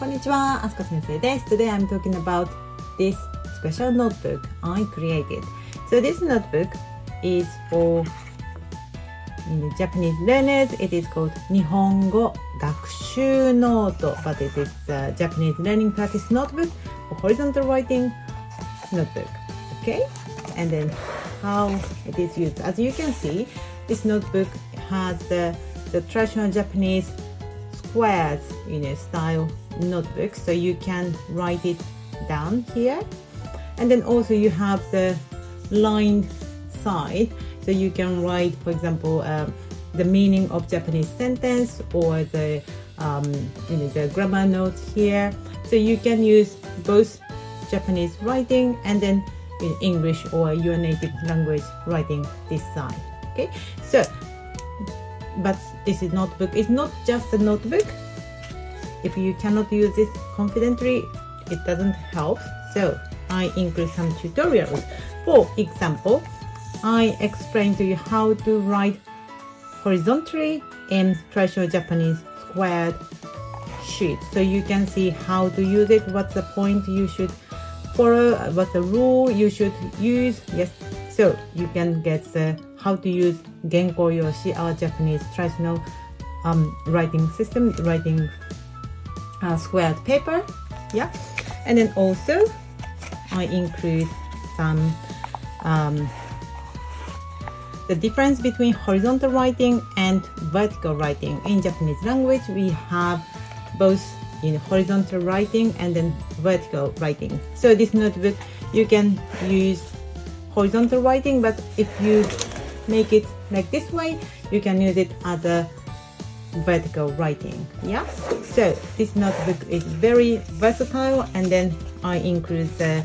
こんにちは、あすこ先生です。Today I'm talking about this special notebook I created. So this notebook is for Japanese learners. It is called 日本語学習ノート but it is a Japanese learning practice notebook for horizontal writing notebook. Okay? And then how it is used. As you can see, this notebook has the, the traditional Japanese squares you know style notebook so you can write it down here. And then also you have the lined side so you can write for example um, the meaning of Japanese sentence or the um, you know the grammar notes here. So you can use both Japanese writing and then in English or your native language writing this side. Okay? So but this is notebook. It's not just a notebook. If you cannot use this confidently it doesn't help. So i include some tutorials. For example i explain to you how to write horizontally in traditional japanese squared sheet. So you can see how to use it what's the point you should follow what's the rule you should use. Yes so you can get the how to use Genko Yoshi, our Japanese traditional um, writing system, writing uh, squared paper. Yeah, and then also I include some um, the difference between horizontal writing and vertical writing. In Japanese language, we have both in horizontal writing and then vertical writing. So this notebook you can use horizontal writing, but if you make it like this way, you can use it as a vertical writing. Yeah. So this notebook is very versatile, and then I include the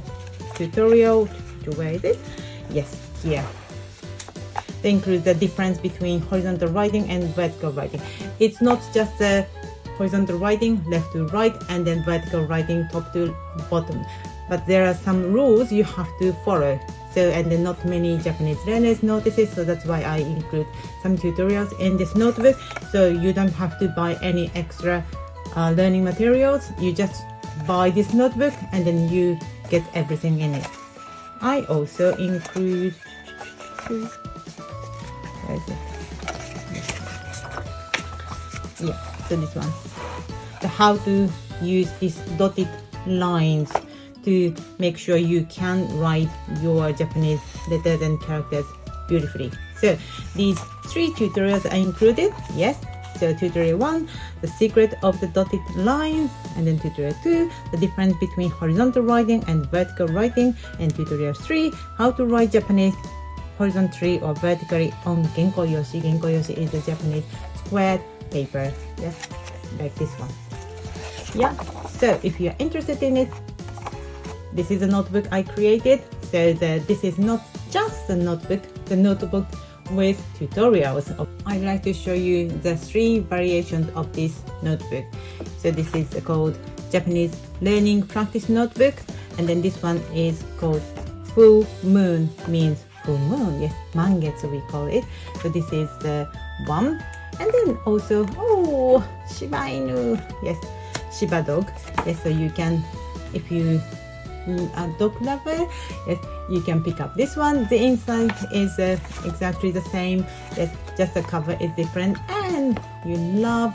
tutorial. To where is it? Yes, here. They include the difference between horizontal writing and vertical writing. It's not just the horizontal writing left to right and then vertical writing top to bottom but there are some rules you have to follow so and then not many Japanese learners notice it so that's why I include some tutorials in this notebook. So you don't have to buy any extra uh, learning materials. You just buy this notebook and then you get everything in it. I also include yeah so this one. The how to use these dotted lines to make sure you can write your Japanese letters and characters beautifully. So these three tutorials are included. Yes. So tutorial one, the secret of the dotted lines, and then tutorial two, the difference between horizontal writing and vertical writing, and tutorial three, how to write Japanese horizontally or vertically on Genko Yoshi. Genko Yoshi is a Japanese squared paper. Yes, like this one. Yeah. So if you're interested in it, this is a notebook I created. So the, this is not just a notebook, the notebook with tutorials. I'd like to show you the three variations of this notebook. So this is called Japanese Learning Practice Notebook. And then this one is called Full Moon, means full moon. Yes, mangetsu we call it. So this is the one. And then also, oh, Shiba Inu. Yes, Shiba dog. Yes, so you can, if you a dog lover yes you can pick up this one the inside is uh, exactly the same yes just the cover is different and you love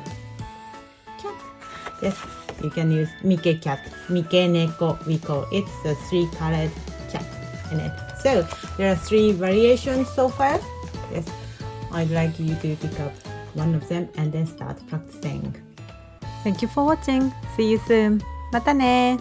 cat yes you can use Mike cat Mike neko we call it the three colored cat in it so there are three variations so far yes I'd like you to pick up one of them and then start practicing Thank you for watching. See you soon. またね